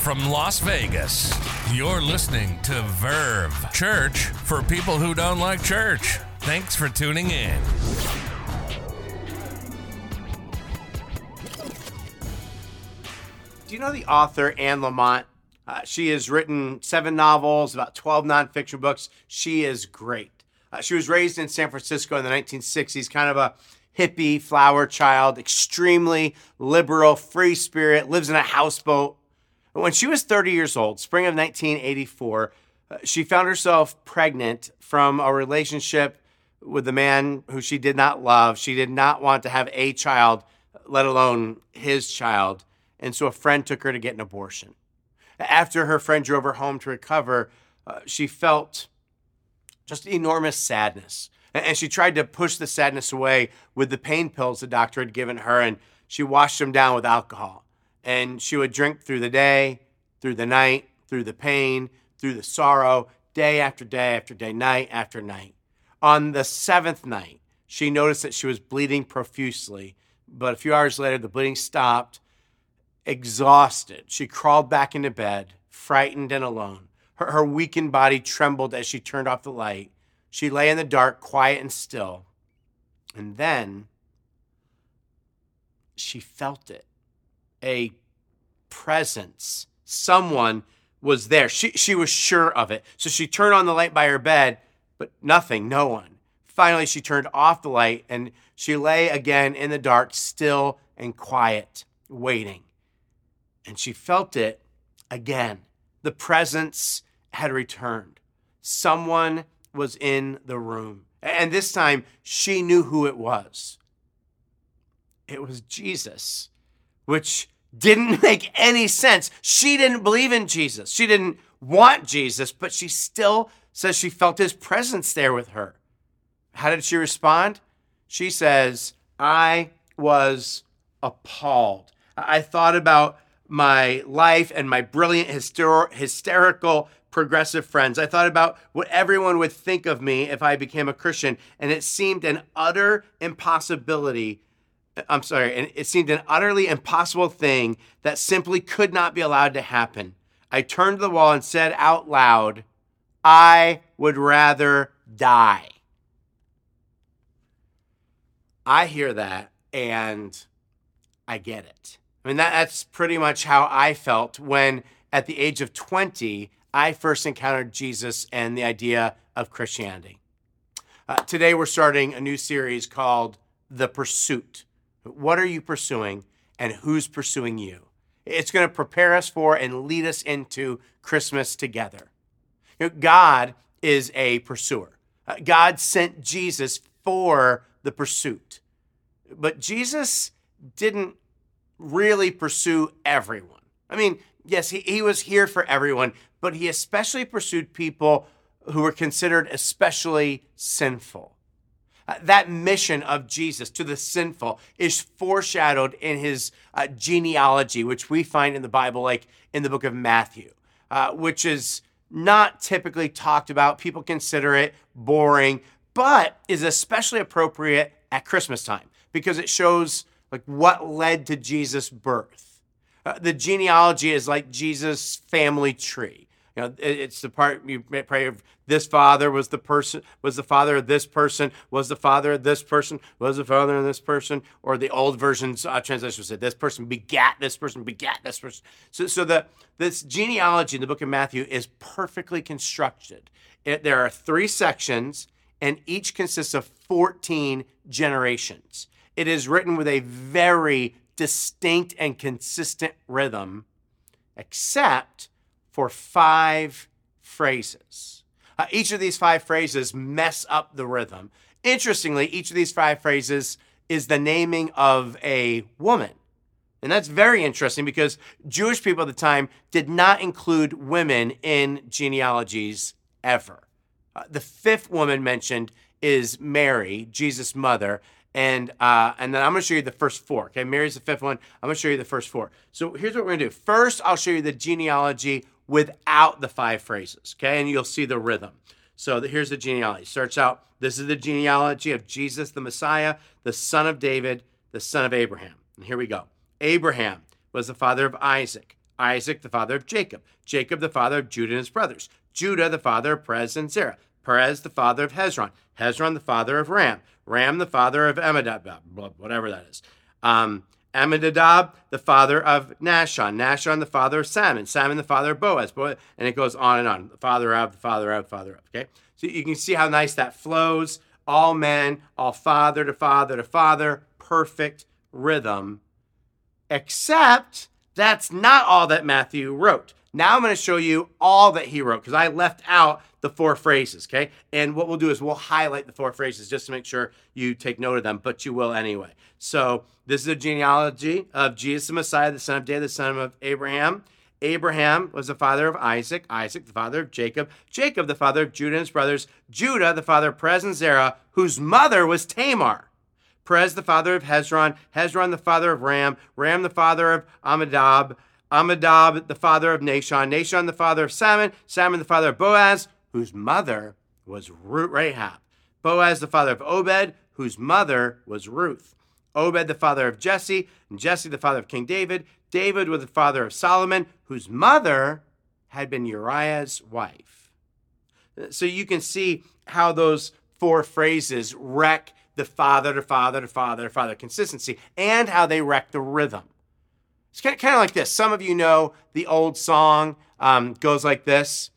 from Las Vegas. You're listening to Verve Church for people who don't like church. Thanks for tuning in. Do you know the author Anne Lamott? Uh, she has written seven novels, about 12 nonfiction books. She is great. Uh, she was raised in San Francisco in the 1960s, kind of a hippie flower child, extremely liberal, free spirit, lives in a houseboat. When she was 30 years old, spring of 1984, uh, she found herself pregnant from a relationship with a man who she did not love. She did not want to have a child, let alone his child. And so a friend took her to get an abortion. After her friend drove her home to recover, uh, she felt just enormous sadness. And she tried to push the sadness away with the pain pills the doctor had given her, and she washed them down with alcohol. And she would drink through the day, through the night, through the pain, through the sorrow, day after day after day, night after night. On the seventh night, she noticed that she was bleeding profusely, but a few hours later, the bleeding stopped Exhausted, she crawled back into bed, frightened and alone. Her, her weakened body trembled as she turned off the light. She lay in the dark, quiet and still. And then she felt it a presence. Someone was there. She, she was sure of it. So she turned on the light by her bed, but nothing, no one. Finally, she turned off the light and she lay again in the dark, still and quiet, waiting and she felt it again. The presence had returned. Someone was in the room. And this time she knew who it was. It was Jesus, which didn't make any sense. She didn't believe in Jesus. She didn't want Jesus, but she still says she felt his presence there with her. How did she respond? She says, I was appalled. I thought about my life and my brilliant, hyster- hysterical, progressive friends. I thought about what everyone would think of me if I became a Christian, and it seemed an utter impossibility. I'm sorry, and it seemed an utterly impossible thing that simply could not be allowed to happen. I turned to the wall and said out loud, I would rather die. I hear that and I get it. I mean, that, that's pretty much how I felt when, at the age of 20, I first encountered Jesus and the idea of Christianity. Uh, today, we're starting a new series called The Pursuit. What are you pursuing, and who's pursuing you? It's going to prepare us for and lead us into Christmas together. You know, God is a pursuer. Uh, God sent Jesus for the pursuit. But Jesus didn't really pursue everyone. I mean, yes, he, he was here for everyone, but he especially pursued people who were considered especially sinful. That mission of Jesus to the sinful is foreshadowed in his uh, genealogy, which we find in the Bible, like in the book of Matthew, uh, which is not typically talked about. People consider it boring, but is especially appropriate at Christmas time because it shows like what led to Jesus' birth. Uh, the genealogy is like Jesus' family tree. You know, it's the part you pray of this father was the person, was the father of this person, was the father of this person, was the father of this person, or the old versions uh, translation said this person begat this person, begat this person. So, so the this genealogy in the book of Matthew is perfectly constructed. It, there are three sections, and each consists of 14 generations. It is written with a very distinct and consistent rhythm, except for five phrases. Uh, each of these five phrases mess up the rhythm. Interestingly, each of these five phrases is the naming of a woman. And that's very interesting because Jewish people at the time did not include women in genealogies ever. Uh, the fifth woman mentioned is Mary, Jesus' mother, and uh, and then I'm going to show you the first four. Okay, Mary's the fifth one. I'm going to show you the first four. So here's what we're going to do. First, I'll show you the genealogy without the five phrases. Okay, and you'll see the rhythm. So here's the genealogy. Starts out. This is the genealogy of Jesus, the Messiah, the son of David, the son of Abraham. And here we go. Abraham was the father of Isaac. Isaac, the father of Jacob. Jacob, the father of Judah and his brothers. Judah, the father of Perez and Zerah. Perez, the father of Hezron. Hezron, the father of Ram. Ram, the father of Amminadab, whatever that is. Um, Amminadab, the father of Nahshon, Nahshon, the father of Salmon. Salmon, the father of Boaz. Boaz and it goes on and on. The father of, the father of, father of. Okay? So you can see how nice that flows. All men, all father to father to father. Perfect rhythm. Except that's not all that Matthew wrote. Now I'm going to show you all that he wrote because I left out the four phrases, okay? And what we'll do is we'll highlight the four phrases just to make sure you take note of them, but you will anyway. So this is a genealogy of Jesus the Messiah, the son of David, the son of Abraham. Abraham was the father of Isaac, Isaac the father of Jacob, Jacob the father of Judah and his brothers, Judah the father of Perez and Zerah, whose mother was Tamar. Perez the father of Hezron, Hezron the father of Ram, Ram the father of Amminadab, Amminadab the father of Nahshon, Nahshon the father of Salmon, Salmon the father of Boaz, whose mother was Ruth Rahab. Boaz the father of Obed, whose mother was Ruth. Obed the father of Jesse, and Jesse the father of King David. David was the father of Solomon, whose mother had been Uriah's wife. So you can see how those four phrases wreck the father to father to father to father consistency and how they wreck the rhythm. It's kind of, kind of like this. Some of you know the old song um, goes like this.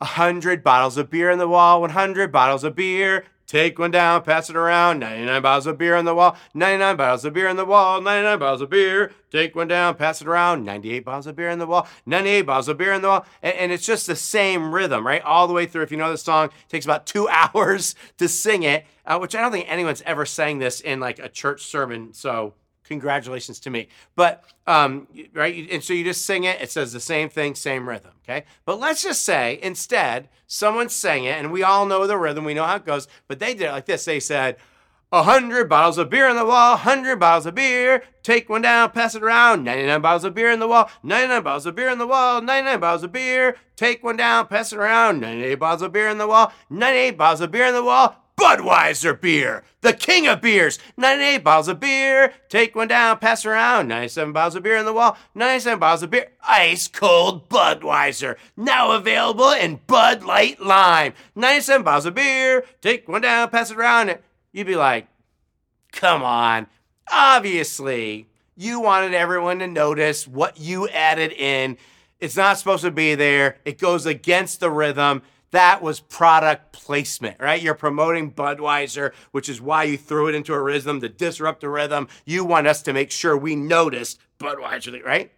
A hundred bottles of beer on the wall, 100 bottles of beer. Take one down, pass it around. 99 bottles of beer on the wall, 99 bottles of beer on the wall, 99 bottles of beer. Take one down, pass it around. 98 bottles of beer on the wall, 98 bottles of beer on the wall. And, and it's just the same rhythm, right? All the way through. If you know the song, it takes about two hours to sing it, uh, which I don't think anyone's ever sang this in like a church sermon. So congratulations to me. But um, right, and so you just sing it. It says the same thing, same rhythm. Okay, but let's just say instead someone sang it, and we all know the rhythm. We know how it goes. But they did it like this. They said. A hundred bottles of beer on the wall, hundred bottles of beer. Take one down, pass it around. 99 bottles of beer in the wall, 99 bottles of beer in the wall, 99 bottles of beer. Take one down, pass it around. 98 bottles of beer in the wall, 98 bottles of beer in the wall. Budweiser beer, the king of beers. 98 bottles of beer. Take one down, pass around. 97 bottles of beer on the wall. 97 bottles of beer. Ice cold Budweiser. Now available in Bud Light Lime. 97 bottles of beer. Take one down, pass it around. You'd be like, come on. Obviously, you wanted everyone to notice what you added in. It's not supposed to be there. It goes against the rhythm that was product placement, right? You're promoting Budweiser, which is why you threw it into a rhythm to disrupt the rhythm. You want us to make sure we notice Budweiser, right?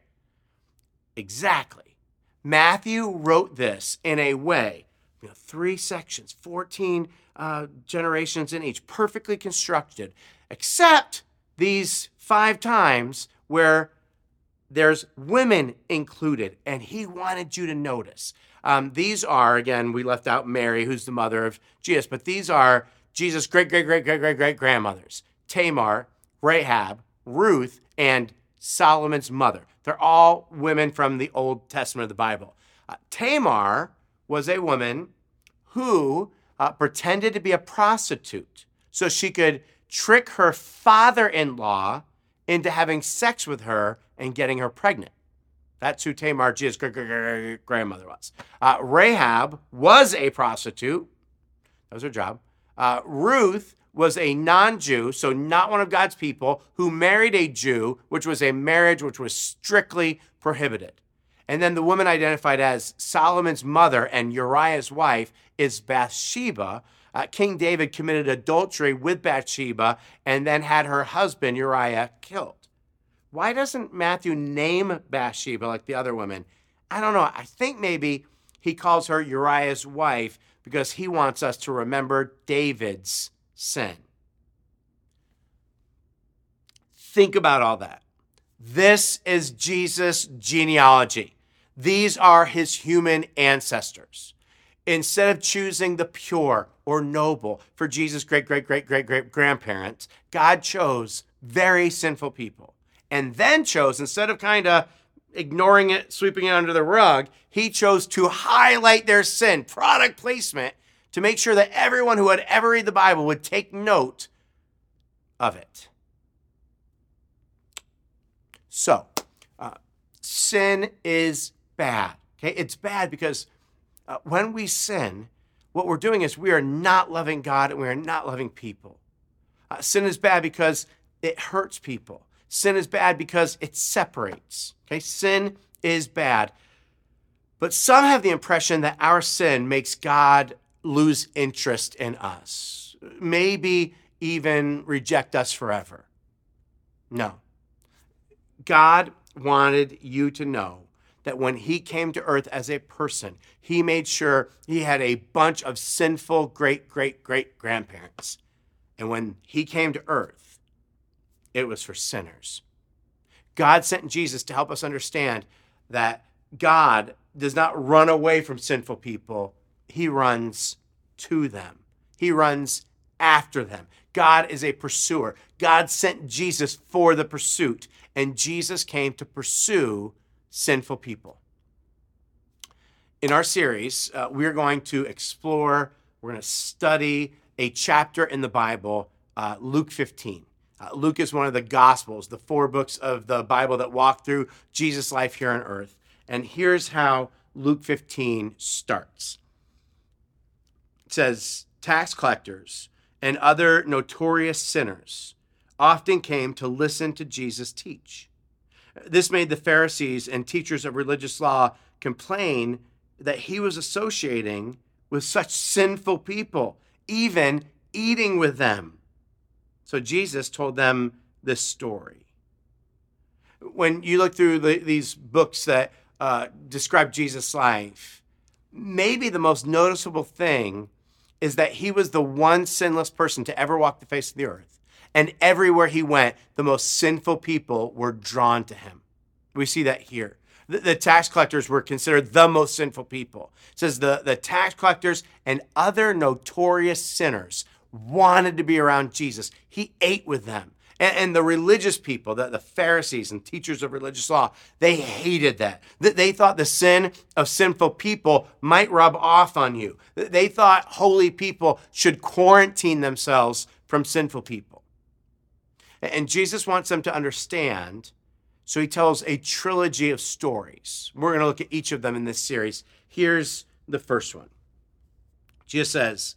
Exactly. Matthew wrote this in a way, you know, three sections, 14 uh, generations in each, perfectly constructed, except these five times where there's women included, and he wanted you to notice. Um, these are, again, we left out Mary, who's the mother of Jesus, but these are Jesus' great, great, great, great, great, great grandmothers Tamar, Rahab, Ruth, and Solomon's mother. They're all women from the Old Testament of the Bible. Uh, Tamar was a woman who uh, pretended to be a prostitute so she could trick her father in law into having sex with her and getting her pregnant. That's who Tamar, Jesus' grandmother was. Uh, Rahab was a prostitute. That was her job. Uh, Ruth was a non Jew, so not one of God's people, who married a Jew, which was a marriage which was strictly prohibited. And then the woman identified as Solomon's mother and Uriah's wife is Bathsheba. Uh, King David committed adultery with Bathsheba and then had her husband Uriah killed. Why doesn't Matthew name Bathsheba like the other women? I don't know. I think maybe he calls her Uriah's wife because he wants us to remember David's sin. Think about all that. This is Jesus' genealogy. These are his human ancestors. Instead of choosing the pure or noble for Jesus' great, great, great, great, great grandparents, God chose very sinful people and then chose, instead of kind of ignoring it, sweeping it under the rug, he chose to highlight their sin, product placement, to make sure that everyone who had ever read the Bible would take note of it. So, uh, sin is bad. Okay, it's bad because uh, when we sin, what we're doing is we are not loving God and we are not loving people. Uh, sin is bad because it hurts people. Sin is bad because it separates. Okay, sin is bad. But some have the impression that our sin makes God lose interest in us, maybe even reject us forever. No. God wanted you to know that when he came to earth as a person, he made sure he had a bunch of sinful great, great, great grandparents. And when he came to earth, it was for sinners. God sent Jesus to help us understand that God does not run away from sinful people, he runs to them, he runs after them. God is a pursuer. God sent Jesus for the pursuit, and Jesus came to pursue sinful people. In our series, uh, we're going to explore, we're going to study a chapter in the Bible, uh, Luke 15. Uh, Luke is one of the Gospels, the four books of the Bible that walk through Jesus' life here on earth. And here's how Luke 15 starts it says, Tax collectors and other notorious sinners often came to listen to Jesus teach. This made the Pharisees and teachers of religious law complain that he was associating with such sinful people, even eating with them. So Jesus told them this story. When you look through the, these books that uh, describe Jesus' life, maybe the most noticeable thing is that he was the one sinless person to ever walk the face of the earth. And everywhere he went, the most sinful people were drawn to him. We see that here. The, the tax collectors were considered the most sinful people. It says the, the tax collectors and other notorious sinners wanted to be around Jesus. He ate with them. And, and the religious people, the, the Pharisees and teachers of religious law, they hated that. They thought the sin of sinful people might rub off on you. They thought holy people should quarantine themselves from sinful people. And Jesus wants them to understand. So he tells a trilogy of stories. We're going to look at each of them in this series. Here's the first one Jesus says,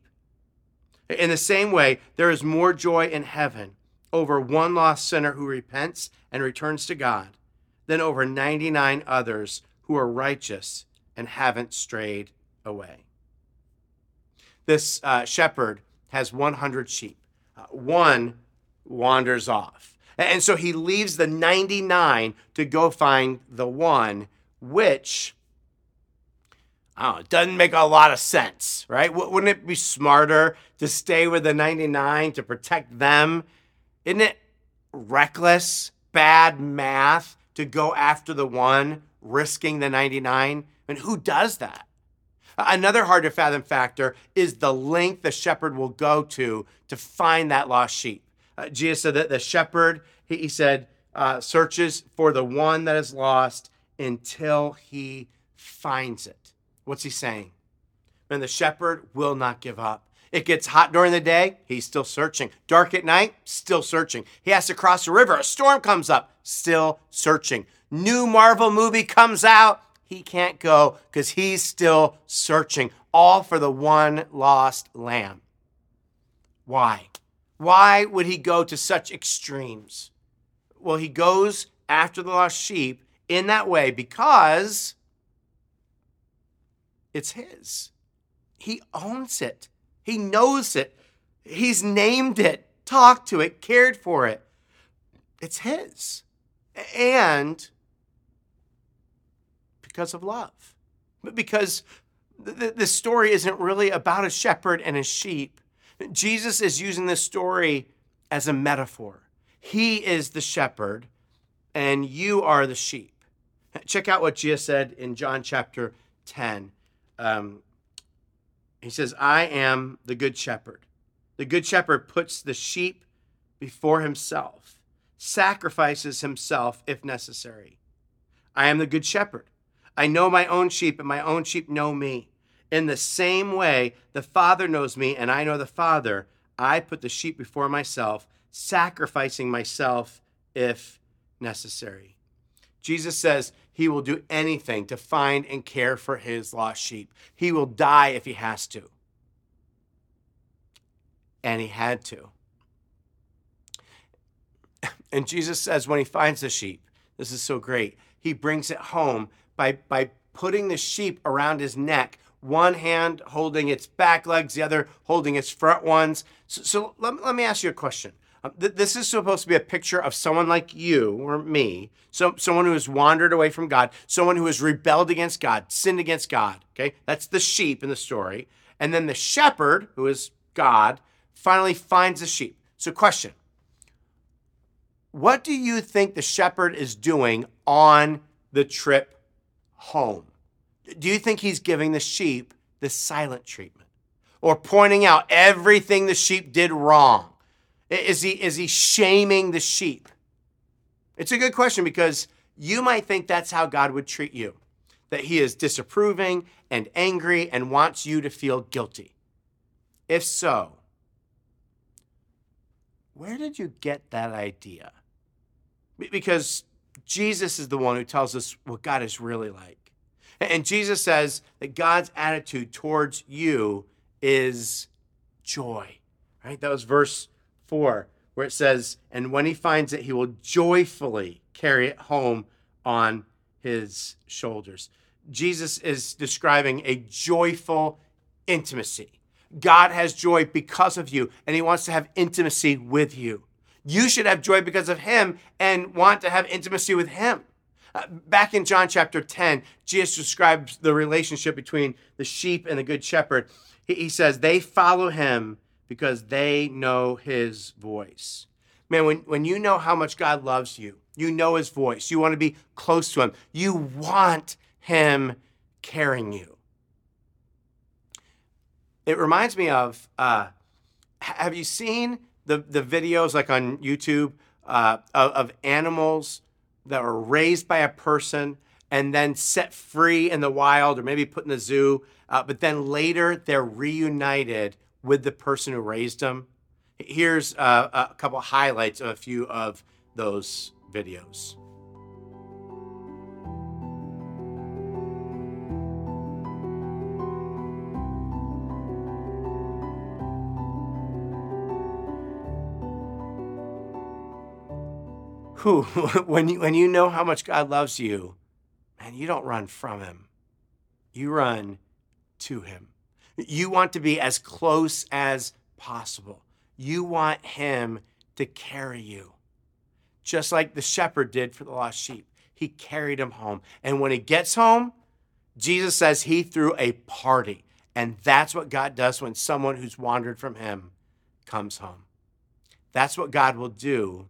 In the same way, there is more joy in heaven over one lost sinner who repents and returns to God than over 99 others who are righteous and haven't strayed away. This uh, shepherd has 100 sheep. Uh, one wanders off. And so he leaves the 99 to go find the one, which I don't know, doesn't make a lot of sense, right? Wouldn't it be smarter to stay with the 99 to protect them? Isn't it reckless, bad math to go after the one, risking the 99? And who does that? Another hard to fathom factor is the length the shepherd will go to to find that lost sheep. Uh, Jesus said that the shepherd, he, he said, uh, searches for the one that is lost until he finds it. What's he saying? And the shepherd will not give up. It gets hot during the day, he's still searching. Dark at night, still searching. He has to cross a river, a storm comes up, still searching. New Marvel movie comes out, he can't go because he's still searching, all for the one lost lamb. Why? Why would he go to such extremes? Well, he goes after the lost sheep in that way because it's his. He owns it, he knows it, he's named it, talked to it, cared for it. It's his. And because of love. But because the, story isn't really about a shepherd and a sheep. Jesus is using this story as a metaphor. He is the shepherd, and you are the sheep. check out what Jesus said in John chapter 10. Um, he says, I am the good shepherd. The good shepherd puts the sheep before himself, sacrifices himself if necessary. I am the good shepherd. I know my own sheep, and my own sheep know me. In the same way, the Father knows me, and I know the Father. I put the sheep before myself, sacrificing myself if necessary. Jesus says he will do anything to find and care for his lost sheep. He will die if he has to. And he had to. And Jesus says when he finds the sheep, this is so great, he brings it home by, by putting the sheep around his neck, one hand holding its back legs, the other holding its front ones. So, so let, let me ask you a question. Um, th- this is supposed to be a picture of someone like you or me, so, someone who has wandered away from God, someone who has rebelled against God, sinned against God. Okay, that's the sheep in the story. And then the shepherd, who is God, finally finds the sheep. So, question What do you think the shepherd is doing on the trip home? Do you think he's giving the sheep the silent treatment or pointing out everything the sheep did wrong? Is he, is he shaming the sheep? It's a good question because you might think that's how God would treat you that he is disapproving and angry and wants you to feel guilty. If so, where did you get that idea? Because Jesus is the one who tells us what God is really like. And Jesus says that God's attitude towards you is joy. Right? That was verse 4, where it says, And when he finds it, he will joyfully carry it home on his shoulders. Jesus is describing a joyful intimacy. God has joy because of you, and he wants to have intimacy with you. You should have joy because of him and want to have intimacy with him. Uh, back in John chapter 10, Jesus describes the relationship between the sheep and the good shepherd. He, he says, They follow him because they know his voice. Man, when, when you know how much God loves you, you know his voice, you want to be close to him, you want him carrying you. It reminds me of uh, have you seen the, the videos like on YouTube uh, of, of animals that were raised by a person and then set free in the wild or maybe put in the zoo, uh, but then later they're reunited with the person who raised them. Here's uh, a couple highlights of a few of those videos. Who, when you, when you know how much God loves you, man, you don't run from Him. You run to Him. You want to be as close as possible. You want him to carry you, just like the shepherd did for the lost sheep. He carried him home. And when he gets home, Jesus says he threw a party. And that's what God does when someone who's wandered from him comes home. That's what God will do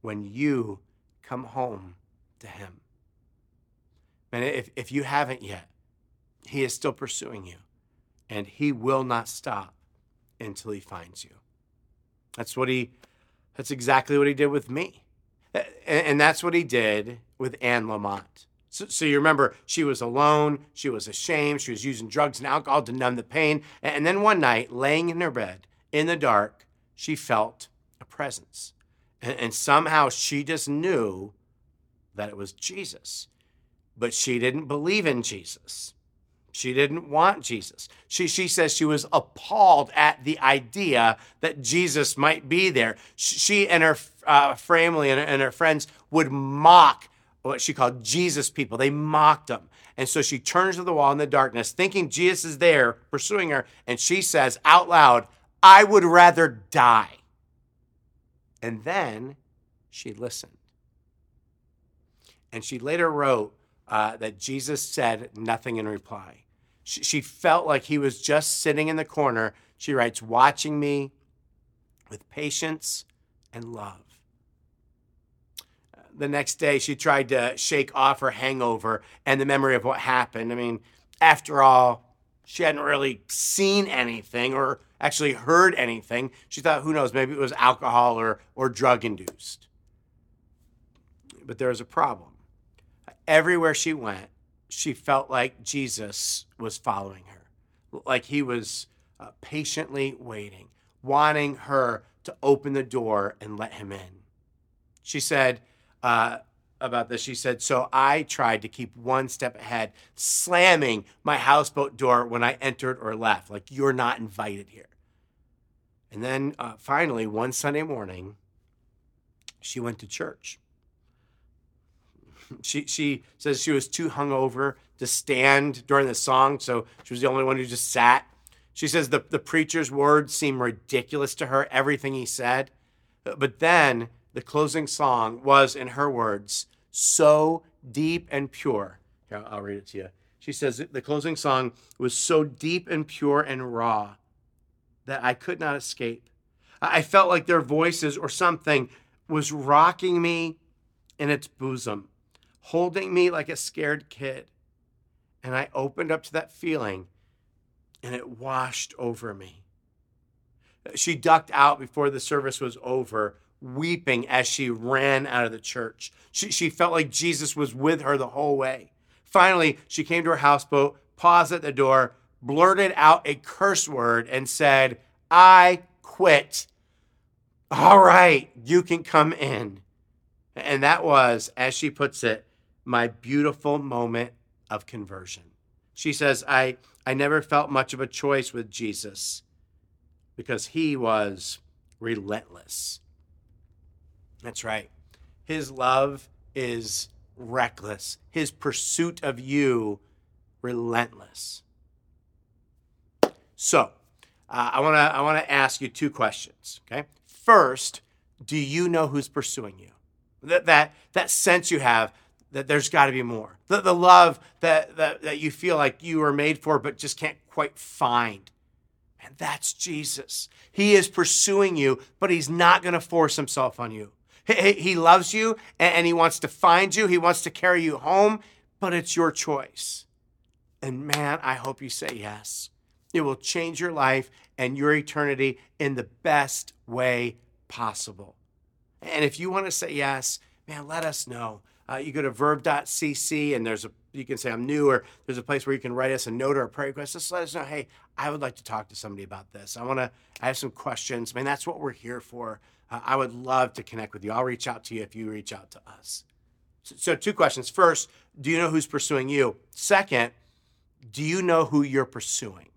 when you come home to him. And if, if you haven't yet, he is still pursuing you, and he will not stop until he finds you. That's what he that's exactly what he did with me. And, that's what he did with Anne Lamott. So, so, you remember, she was alone, she was ashamed, she was using drugs and alcohol to numb the pain. And then one night, laying in her bed in the dark, she felt a presence. And, and somehow she just knew that it was Jesus. But she didn't believe in Jesus. She didn't want Jesus. She, she says she was appalled at the idea that Jesus might be there. She and her uh, family and, and her friends would mock what she called Jesus people. They mocked them. And so she turns to the wall in the darkness, thinking Jesus is there pursuing her. And she says out loud, I would rather die. And then she listened. And she later wrote, uh, that Jesus said nothing in reply. She, she felt like he was just sitting in the corner. She writes, watching me with patience and love. the next day, she tried to shake off her hangover and the memory of what happened. I mean, after all, she hadn't really seen anything or actually heard anything. She thought, who knows, maybe it was alcohol or, or drug induced. But there was a problem. Everywhere she went, she felt like Jesus was following her, like he was uh, patiently waiting, wanting her to open the door and let him in. She said uh, about this, she said, So I tried to keep one step ahead, slamming my houseboat door when I entered or left, like you're not invited here. And then uh, finally, one Sunday morning, she went to church. She, she says she was too hungover to stand during the song, so she was the only one who just sat. She says the, the preacher's words seemed ridiculous to her, everything he said. But then the closing song was, in her words, so deep and pure. Here, I'll read it to you. She says the closing song was so deep and pure and raw that I could not escape. I felt like their voices or something was rocking me in its bosom, holding me like a scared kid. And I opened up to that feeling and it washed over me. She ducked out before the service was over, weeping as she ran out of the church. She, she felt like Jesus was with her the whole way. Finally, she came to her houseboat, paused at the door, blurted out a curse word, and said, I quit. All right, you can come in. And that was, as she puts it, my beautiful moment of conversion. She says, I, I never felt much of a choice with Jesus because he was relentless. That's right. His love is reckless, his pursuit of you, relentless. So, uh, I want to I want to ask you two questions. Okay, first, do you know who's pursuing you? That that that sense you have that there's got to be more. The, the love that, that that you feel like you were made for, but just can't quite find. And that's Jesus. He is pursuing you, but he's not going to force himself on you. He, he loves you and he wants to find you. He wants to carry you home, but it's your choice. And man, I hope you say yes. It will change your life and your eternity in the best way possible. And if you want to say yes, man, let us know. Uh, you go to verve.cc and there's a you can say I'm new or there's a place where you can write us a note or a prayer request. Just let us know, hey, I would like to talk to somebody about this. I want to I have some questions. I mean, that's what we're here for. Uh, I would love to connect with you. I'll reach out to you if you reach out to us. So, so two questions. First, do you know who's pursuing you? Second, do you know who you're pursuing?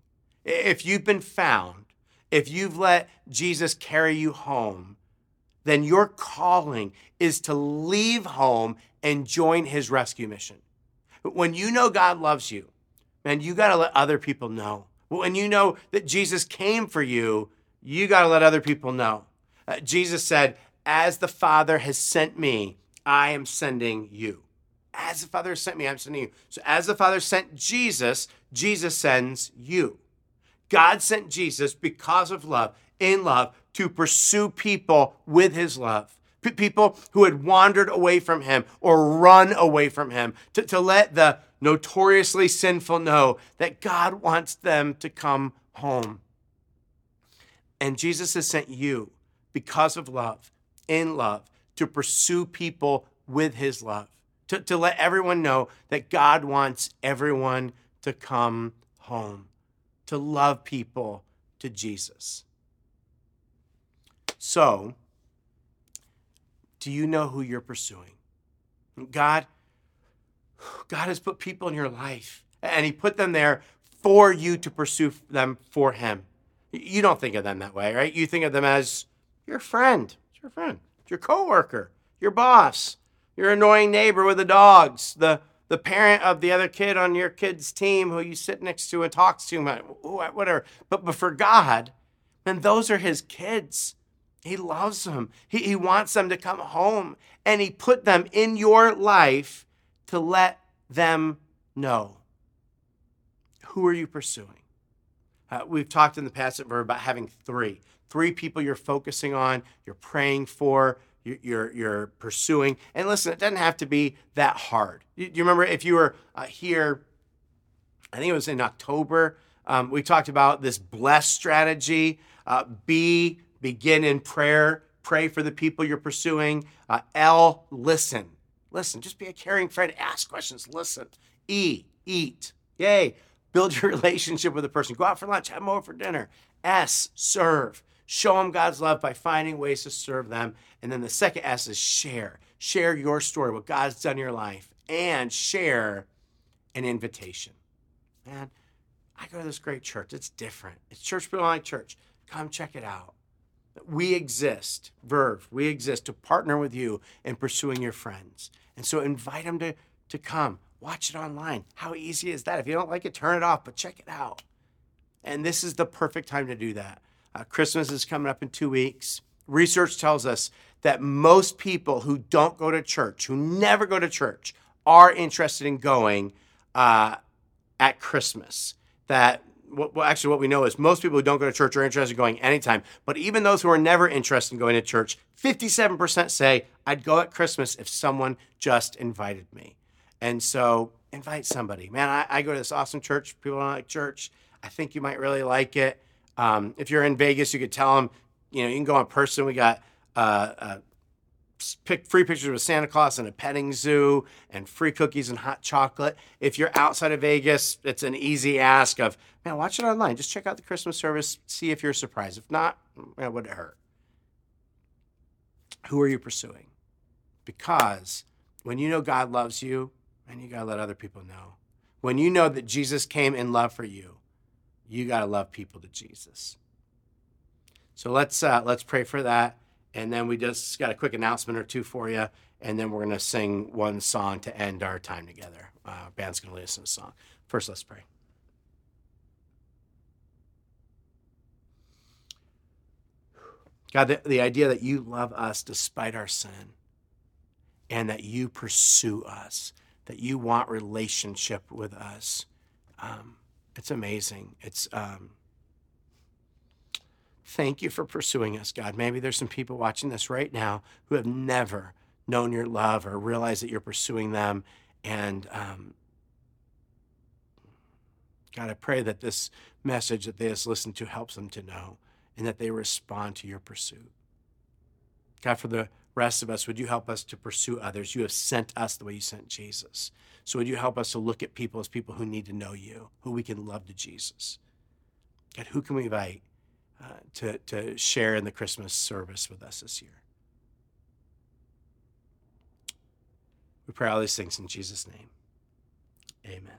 If you've been found, if you've let Jesus carry you home, then your calling is to leave home and join his rescue mission. When you know God loves you, man, you got to let other people know. When you know that Jesus came for you, you got to let other people know. Uh, Jesus said, As the Father has sent me, I am sending you. As the Father has sent me, I'm sending you. So, as the Father sent Jesus, Jesus sends you. God sent Jesus because of love, in love, to pursue people with his love. P- people who had wandered away from him or run away from him, to, to let the notoriously sinful know that God wants them to come home. And Jesus has sent you because of love, in love, to pursue people with his love, to, to let everyone know that God wants everyone to come home, to love people to Jesus. So, do you know who you're pursuing? God, God has put people in your life, and He put them there for you to pursue them for Him. You don't think of them that way, right? You think of them as your friend. It's your friend. It's your coworker. Your boss. Your annoying neighbor with the dogs. The the parent of the other kid on your kid's team who you sit next to and talks to, whatever. But but for God, then those are His kids. He loves them. He, he wants them to come home, and He put them in your life to let them know. Who are you pursuing? Uh, we've talked in the past at Verve about having three three people you're focusing on, you're praying for, you're, you're pursuing. And listen, it doesn't have to be that hard. You, you remember if you were uh, here, I think it was in October, um, we talked about this bless strategy. Uh, B, begin in prayer. Pray for the people you're pursuing. Uh, L, listen. Listen. Just be a caring friend. Ask questions. Listen. E, eat. Yay. Build your relationship with a person. Go out for lunch. Have them over for dinner. S, serve. Show them God's love by finding ways to serve them. And then the second S is share. Share your story, what God's done in your life, and share an invitation. Man, I go to this great church. It's different. It's church like church. Come check it out. We exist, Verve, we exist to partner with you in pursuing your friends. And so invite them to, to come. Watch it online. How easy is that? If you don't like it, turn it off, but check it out. And this is the perfect time to do that. Uh, Christmas is coming up in two weeks. Research tells us that most people who don't go to church, who never go to church, are interested in going uh, at Christmas. That well, actually, what we know is most people who don't go to church are interested in going anytime. But even those who are never interested in going to church, 57% say, I'd go at Christmas if someone just invited me. And so invite somebody. Man, I, I go to this awesome church. People don't like church. I think you might really like it. Um, if you're in Vegas, you could tell them, you know, you can go in person. We got uh, uh, pick free pictures with Santa Claus and a petting zoo and free cookies and hot chocolate. If you're outside of Vegas, it's an easy ask of, man, watch it online. Just check out the Christmas service, see if you're surprised. If not, it would it hurt? Who are you pursuing? Because when you know God loves you, and you got to let other people know. When you know that Jesus came in love for you, you got to love people to Jesus. So let's uh, let's pray for that, and then we just got a quick announcement or two for you, and then we're gonna sing one song to end our time together. Uh, band's gonna lead us in a song. First, let's pray. God, the, the idea that you love us despite our sin, and that you pursue us, that you want relationship with us. Um, it's amazing. It's um, thank you for pursuing us, God. Maybe there's some people watching this right now who have never known your love or realized that you're pursuing them. And um, God, I pray that this message that they just listened to helps them to know and that they respond to your pursuit. God, for the rest of us, would you help us to pursue others? You have sent us the way you sent Jesus. So would you help us to look at people as people who need to know you, who we can love to Jesus? God, who can we invite uh, to, to share in the Christmas service with us this year? We pray all these things in Jesus' name. Amen.